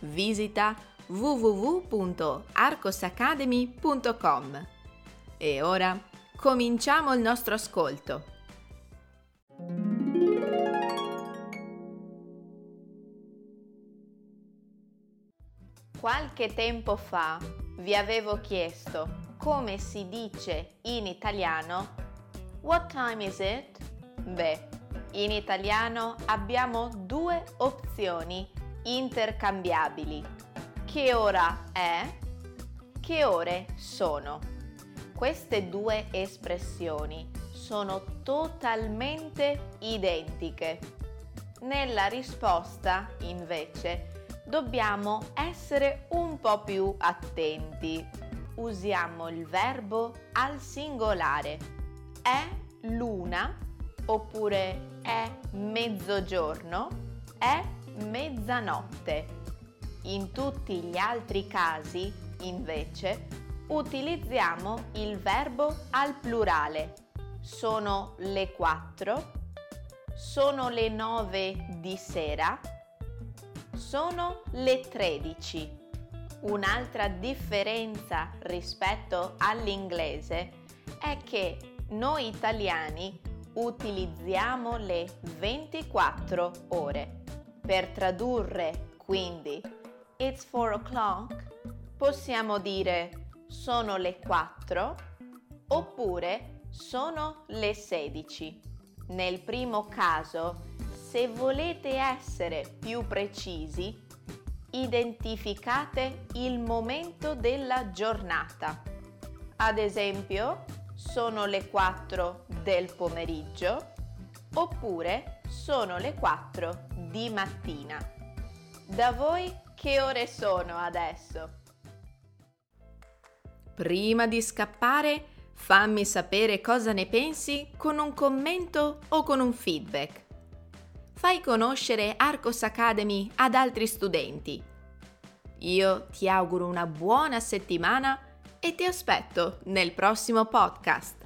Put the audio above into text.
Visita www.arcosacademy.com. E ora cominciamo il nostro ascolto. Qualche tempo fa vi avevo chiesto come si dice in italiano What time is it? Beh, in italiano abbiamo due opzioni intercambiabili. Che ora è? Che ore sono? Queste due espressioni sono totalmente identiche. Nella risposta, invece, dobbiamo essere un po' più attenti. Usiamo il verbo al singolare. È luna oppure è mezzogiorno? È mezzanotte. In tutti gli altri casi, invece, utilizziamo il verbo al plurale. Sono le 4, sono le 9 di sera, sono le 13. Un'altra differenza rispetto all'inglese è che noi italiani utilizziamo le 24 ore. Per tradurre quindi It's 4 o'clock possiamo dire sono le 4 oppure sono le 16. Nel primo caso, se volete essere più precisi, identificate il momento della giornata. Ad esempio, sono le 4 del pomeriggio oppure sono le 4 di mattina. Da voi che ore sono adesso? Prima di scappare, fammi sapere cosa ne pensi con un commento o con un feedback. Fai conoscere Arcos Academy ad altri studenti. Io ti auguro una buona settimana e ti aspetto nel prossimo podcast.